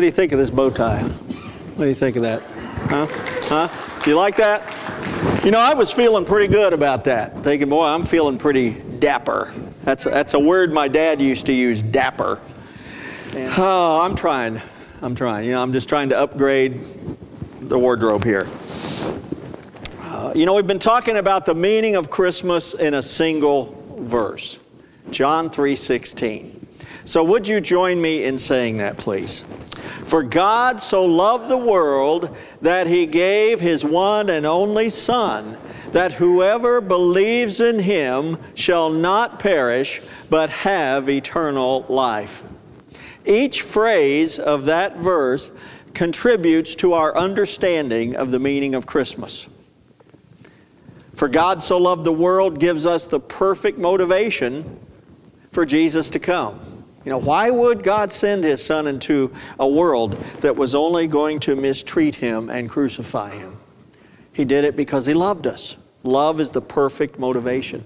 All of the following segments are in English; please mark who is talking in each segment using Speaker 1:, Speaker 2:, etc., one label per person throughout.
Speaker 1: What do, you think of this bow tie? What do you think of that? Huh? Huh? Do you like that? You know, I was feeling pretty good about that. Thinking, boy, I'm feeling pretty dapper. That's a, that's a word my dad used to use, dapper. Oh, I'm trying. I'm trying. You know, I'm just trying to upgrade the wardrobe here. Uh, you know, we've been talking about the meaning of Christmas in a single verse. John 3:16. So would you join me in saying that, please? For God so loved the world that he gave his one and only Son, that whoever believes in him shall not perish, but have eternal life. Each phrase of that verse contributes to our understanding of the meaning of Christmas. For God so loved the world gives us the perfect motivation for Jesus to come. You know, why would God send his son into a world that was only going to mistreat him and crucify him? He did it because he loved us. Love is the perfect motivation.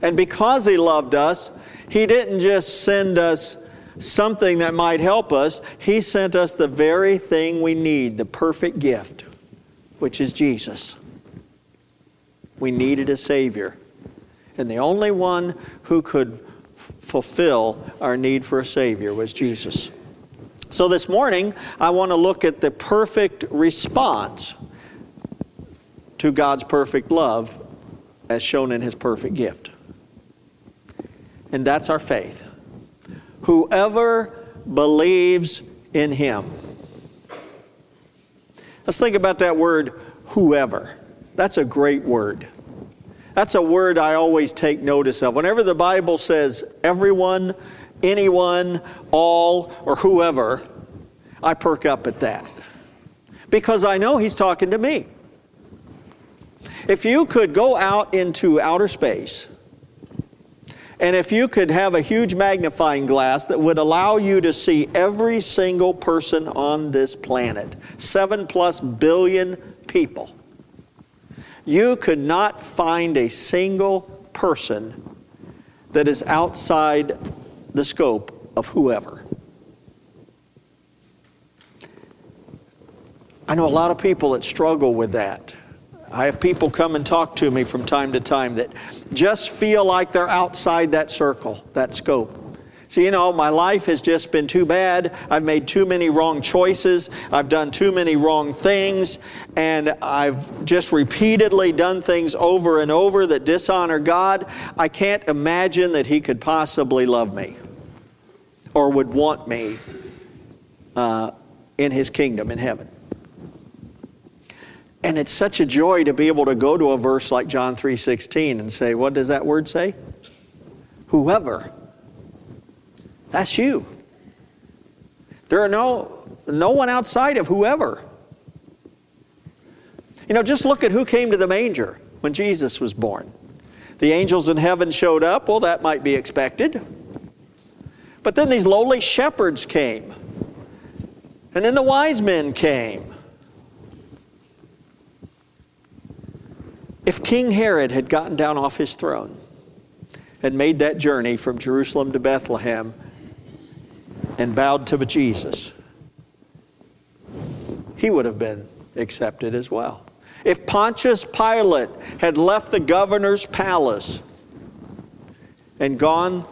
Speaker 1: And because he loved us, he didn't just send us something that might help us, he sent us the very thing we need, the perfect gift, which is Jesus. We needed a Savior. And the only one who could fulfill our need for a Savior was Jesus. So this morning, I want to look at the perfect response to God's perfect love as shown in His perfect gift. And that's our faith. Whoever believes in Him. Let's think about that word, whoever. That's a great word. That's a word I always take notice of. Whenever the Bible says everyone, anyone, all, or whoever, I perk up at that. Because I know He's talking to me. If you could go out into outer space, and if you could have a huge magnifying glass that would allow you to see every single person on this planet, seven plus billion people, you could not find a single person that is outside the scope of whoever. I know a lot of people that struggle with that. I have people come and talk to me from time to time that just feel like they're outside that circle, that scope. So, you know, my life has just been too bad. I've made too many wrong choices. I've done too many wrong things. And I've just repeatedly done things over and over that dishonor God. I can't imagine that He could possibly love me or would want me uh, in His kingdom in heaven. And it's such a joy to be able to go to a verse like John 3:16 and say, what does that word say? Whoever that's you. There are no, no one outside of whoever. You know, just look at who came to the manger when Jesus was born. The angels in heaven showed up. Well, that might be expected. But then these lowly shepherds came. And then the wise men came. If King Herod had gotten down off his throne and made that journey from Jerusalem to Bethlehem and bowed to Jesus, he would have been accepted as well. If Pontius Pilate had left the governor's palace and gone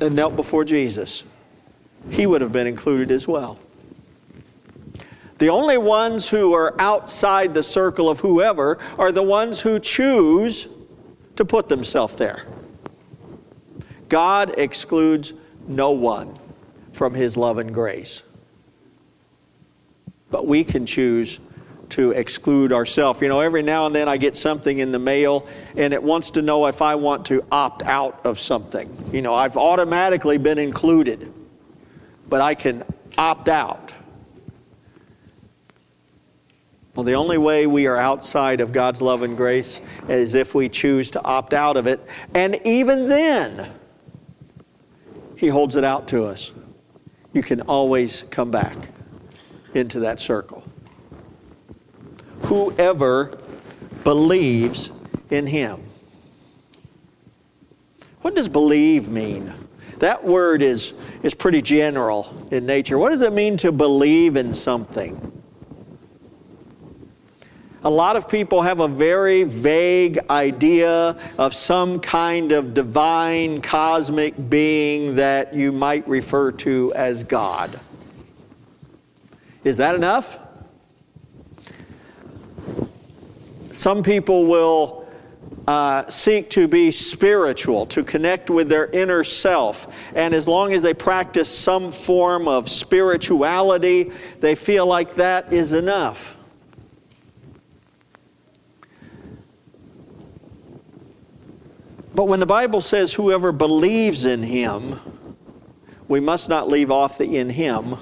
Speaker 1: and knelt before Jesus, he would have been included as well. The only ones who are outside the circle of whoever are the ones who choose to put themselves there. God excludes no one from His love and grace. But we can choose to exclude ourselves. You know, every now and then I get something in the mail and it wants to know if I want to opt out of something. You know, I've automatically been included, but I can opt out. Well, the only way we are outside of God's love and grace is if we choose to opt out of it. And even then, He holds it out to us. You can always come back into that circle. Whoever believes in Him. What does believe mean? That word is, is pretty general in nature. What does it mean to believe in something? A lot of people have a very vague idea of some kind of divine cosmic being that you might refer to as God. Is that enough? Some people will uh, seek to be spiritual, to connect with their inner self. And as long as they practice some form of spirituality, they feel like that is enough. But when the Bible says whoever believes in him, we must not leave off the in him.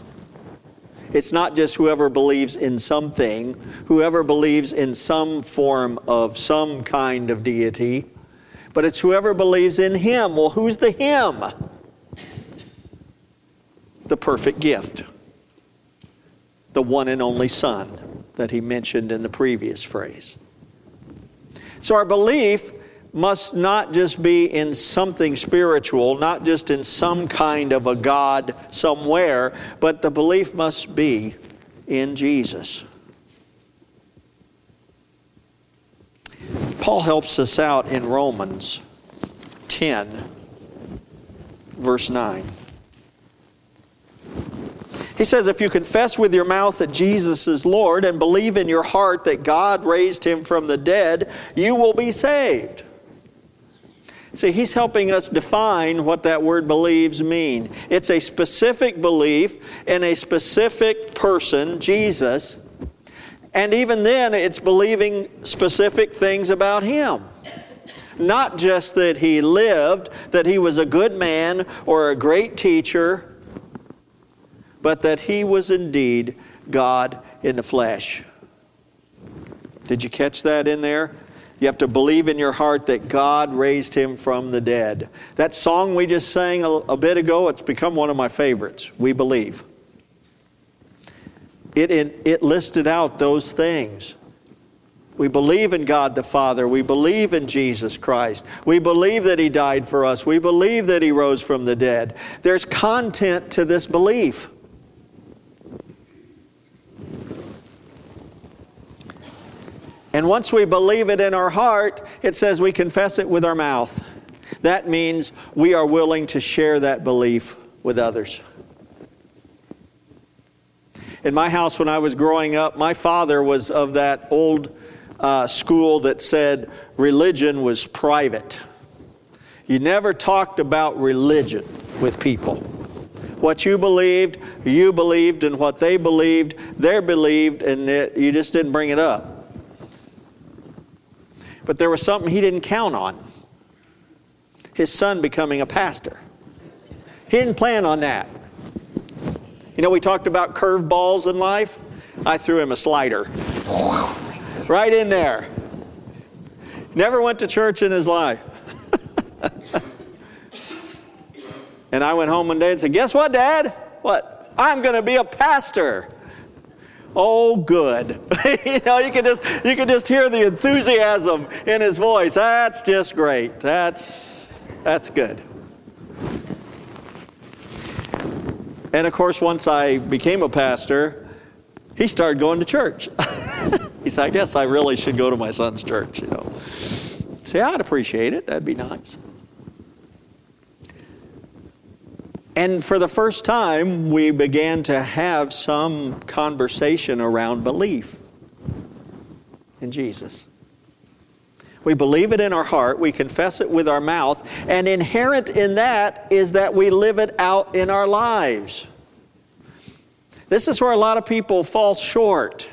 Speaker 1: It's not just whoever believes in something, whoever believes in some form of some kind of deity, but it's whoever believes in him. Well, who's the him? The perfect gift, the one and only Son that he mentioned in the previous phrase. So our belief must not just be in something spiritual, not just in some kind of a God somewhere, but the belief must be in Jesus. Paul helps us out in Romans 10, verse 9. He says, If you confess with your mouth that Jesus is Lord and believe in your heart that God raised him from the dead, you will be saved. See, he's helping us define what that word believes mean. It's a specific belief in a specific person, Jesus. And even then, it's believing specific things about him. Not just that he lived, that he was a good man or a great teacher, but that he was indeed God in the flesh. Did you catch that in there? You have to believe in your heart that God raised him from the dead. That song we just sang a, a bit ago, it's become one of my favorites. We believe. It, it, it listed out those things. We believe in God the Father. We believe in Jesus Christ. We believe that He died for us. We believe that He rose from the dead. There's content to this belief. And once we believe it in our heart, it says we confess it with our mouth. That means we are willing to share that belief with others. In my house, when I was growing up, my father was of that old uh, school that said religion was private. You never talked about religion with people. What you believed, you believed, and what they believed, they believed, and it, you just didn't bring it up. But there was something he didn't count on his son becoming a pastor. He didn't plan on that. You know, we talked about curved balls in life. I threw him a slider right in there. Never went to church in his life. and I went home one day and said, Guess what, Dad? What? I'm going to be a pastor. Oh, good. you know, you can just you can just hear the enthusiasm in his voice. That's just great. That's that's good. And of course, once I became a pastor, he started going to church. he said, "I guess I really should go to my son's church." You know, say I'd appreciate it. That'd be nice. And for the first time, we began to have some conversation around belief in Jesus. We believe it in our heart, we confess it with our mouth, and inherent in that is that we live it out in our lives. This is where a lot of people fall short.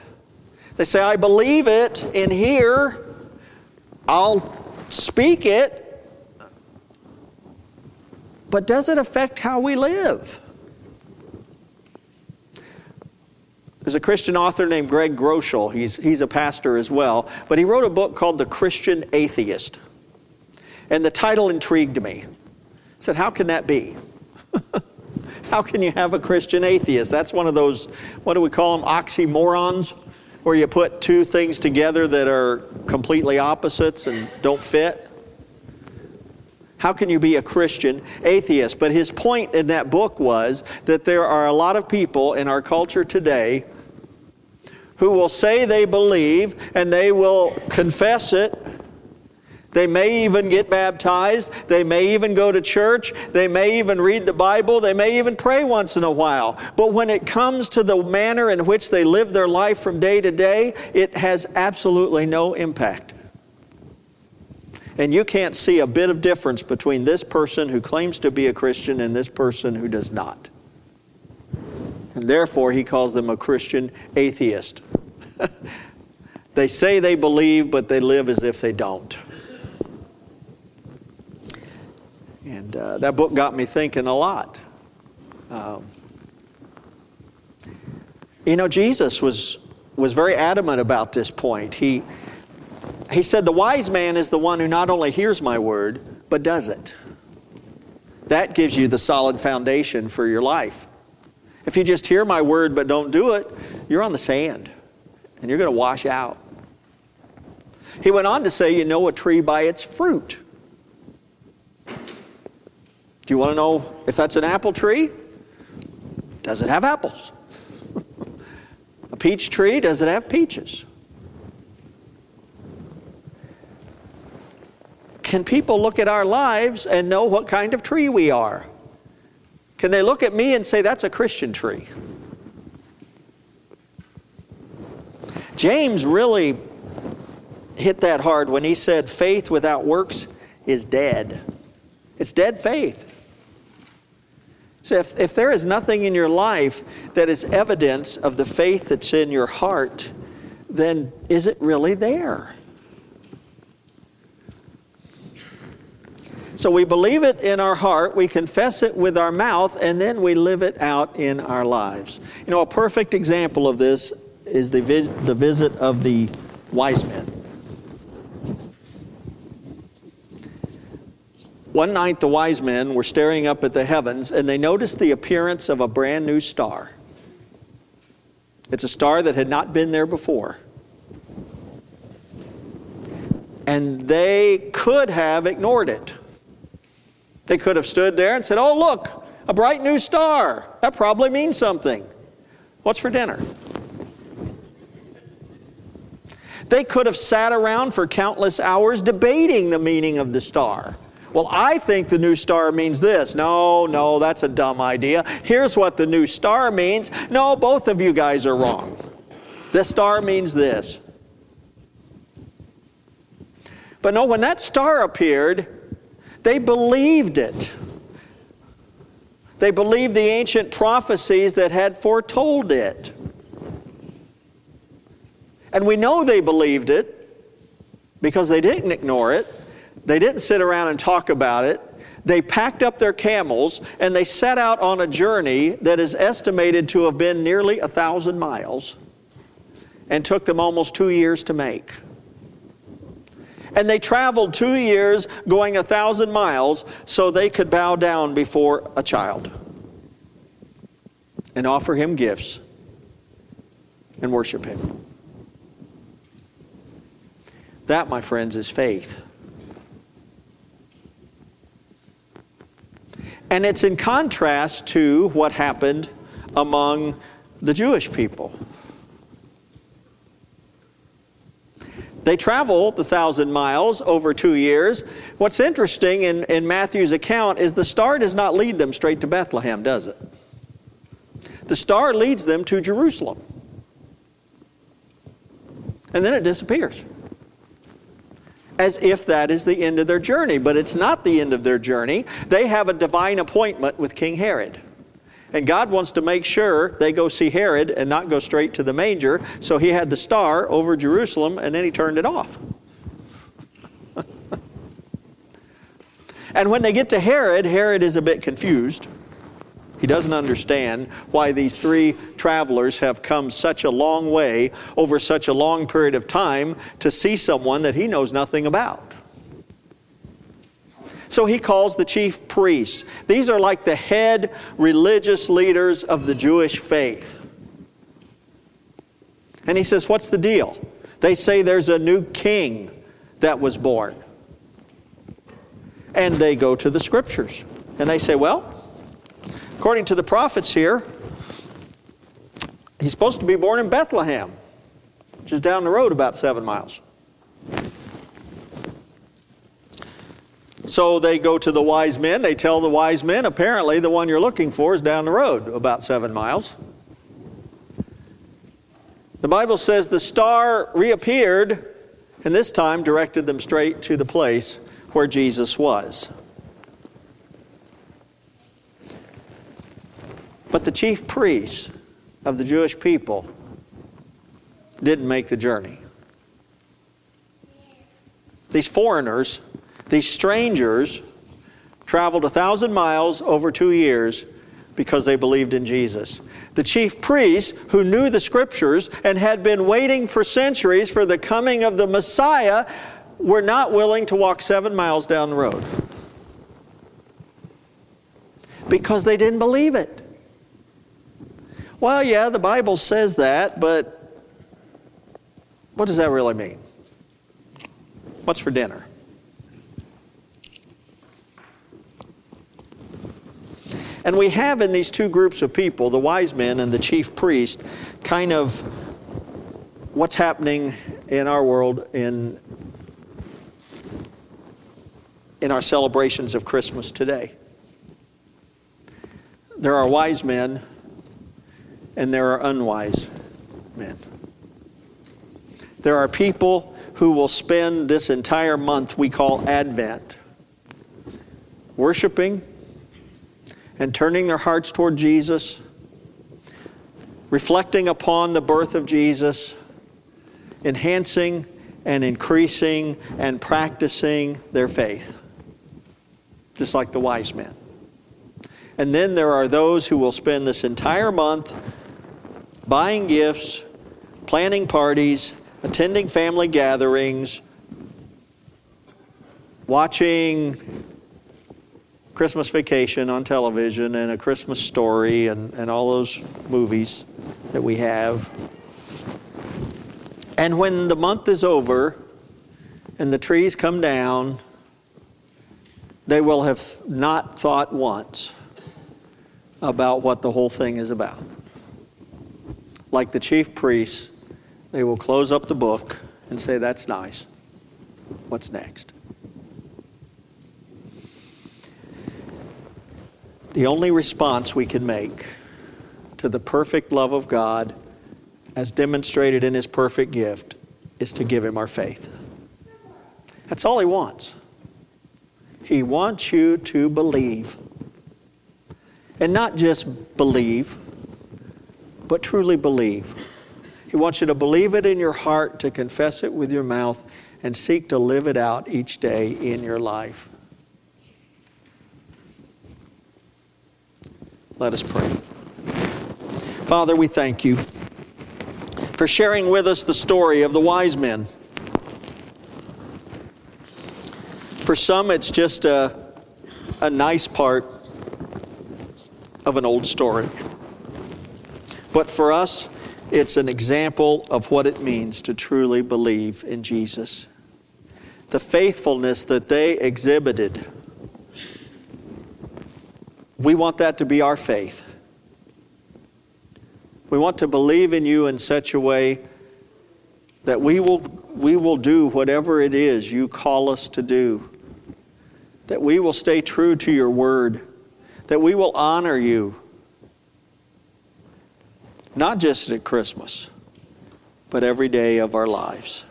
Speaker 1: They say, I believe it in here, I'll speak it, but does it affect how we live? There's a Christian author named Greg Groeschel. He's, he's a pastor as well, but he wrote a book called The Christian Atheist. And the title intrigued me. I said, How can that be? How can you have a Christian atheist? That's one of those, what do we call them, oxymorons, where you put two things together that are completely opposites and don't fit. How can you be a Christian atheist? But his point in that book was that there are a lot of people in our culture today who will say they believe and they will confess it. They may even get baptized. They may even go to church. They may even read the Bible. They may even pray once in a while. But when it comes to the manner in which they live their life from day to day, it has absolutely no impact. And you can't see a bit of difference between this person who claims to be a Christian and this person who does not. And therefore, he calls them a Christian atheist. they say they believe, but they live as if they don't. And uh, that book got me thinking a lot. Um, you know, Jesus was, was very adamant about this point. He, he said, The wise man is the one who not only hears my word, but does it. That gives you the solid foundation for your life. If you just hear my word but don't do it, you're on the sand and you're going to wash out. He went on to say, You know a tree by its fruit. Do you want to know if that's an apple tree? Does it have apples? a peach tree, does it have peaches? Can people look at our lives and know what kind of tree we are? Can they look at me and say, that's a Christian tree? James really hit that hard when he said, faith without works is dead. It's dead faith. So if, if there is nothing in your life that is evidence of the faith that's in your heart, then is it really there? So we believe it in our heart, we confess it with our mouth, and then we live it out in our lives. You know, a perfect example of this is the, the visit of the wise men. One night, the wise men were staring up at the heavens and they noticed the appearance of a brand new star. It's a star that had not been there before. And they could have ignored it. They could have stood there and said, Oh, look, a bright new star. That probably means something. What's for dinner? They could have sat around for countless hours debating the meaning of the star. Well, I think the new star means this. No, no, that's a dumb idea. Here's what the new star means. No, both of you guys are wrong. The star means this. But no, when that star appeared, they believed it. They believed the ancient prophecies that had foretold it. And we know they believed it because they didn't ignore it. They didn't sit around and talk about it. They packed up their camels and they set out on a journey that is estimated to have been nearly a thousand miles and took them almost two years to make. And they traveled two years going a thousand miles so they could bow down before a child and offer him gifts and worship him. That, my friends, is faith. And it's in contrast to what happened among the Jewish people. They travel the thousand miles over two years. What's interesting in, in Matthew's account is the star does not lead them straight to Bethlehem, does it? The star leads them to Jerusalem. And then it disappears. As if that is the end of their journey. But it's not the end of their journey. They have a divine appointment with King Herod. And God wants to make sure they go see Herod and not go straight to the manger. So he had the star over Jerusalem and then he turned it off. and when they get to Herod, Herod is a bit confused. He doesn't understand why these three travelers have come such a long way over such a long period of time to see someone that he knows nothing about. So he calls the chief priests. These are like the head religious leaders of the Jewish faith. And he says, What's the deal? They say there's a new king that was born. And they go to the scriptures. And they say, well, according to the prophets here, he's supposed to be born in Bethlehem, which is down the road about seven miles. So they go to the wise men. They tell the wise men, apparently, the one you're looking for is down the road about seven miles. The Bible says the star reappeared and this time directed them straight to the place where Jesus was. But the chief priests of the Jewish people didn't make the journey. These foreigners, these strangers, traveled a thousand miles over two years because they believed in Jesus. The chief priests, who knew the scriptures and had been waiting for centuries for the coming of the Messiah, were not willing to walk seven miles down the road because they didn't believe it. Well, yeah, the Bible says that, but what does that really mean? What's for dinner? And we have in these two groups of people, the wise men and the chief priest, kind of what's happening in our world in, in our celebrations of Christmas today. There are wise men and there are unwise men. There are people who will spend this entire month we call Advent worshiping and turning their hearts toward Jesus, reflecting upon the birth of Jesus, enhancing and increasing and practicing their faith, just like the wise men. And then there are those who will spend this entire month buying gifts, planning parties, attending family gatherings, watching Christmas Vacation on television and A Christmas Story and, and all those movies that we have. And when the month is over and the trees come down, they will have not thought once about what the whole thing is about. Like the chief priests, they will close up the book and say, That's nice. What's next? The only response we can make to the perfect love of God, as demonstrated in His perfect gift, is to give Him our faith. That's all He wants. He wants you to believe. And not just believe, but truly believe. He wants you to believe it in your heart, to confess it with your mouth, and seek to live it out each day in your life. Let us pray. Father, we thank you for sharing with us the story of the wise men. For some, it's just a, a nice part of an old story. But for us, it's an example of what it means to truly believe in Jesus. The faithfulness that they exhibited we want that to be our faith. We want to believe in you in such a way that we will, we will do whatever it is you call us to do, that we will stay true to your word, that we will honor you, not just at Christmas, but every day of our lives.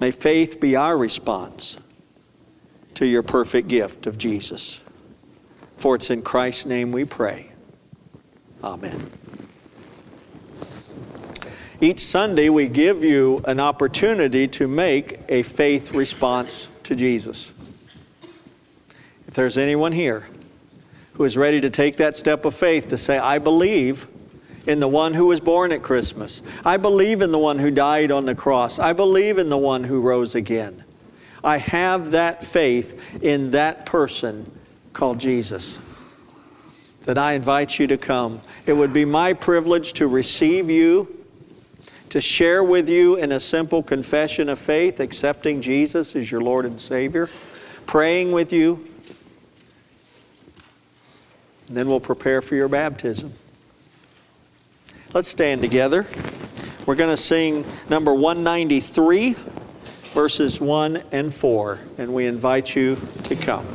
Speaker 1: May faith be our response to your perfect gift of Jesus. For it's in Christ's name we pray. Amen. Each Sunday, we give you an opportunity to make a faith response to Jesus. If there's anyone here who is ready to take that step of faith to say, I believe in the one who was born at Christmas, I believe in the one who died on the cross, I believe in the one who rose again. I have that faith in that person called Jesus. That I invite you to come. It would be my privilege to receive you to share with you in a simple confession of faith, accepting Jesus as your Lord and Savior, praying with you. And then we'll prepare for your baptism. Let's stand together. We're going to sing number 193, verses 1 and 4, and we invite you to come.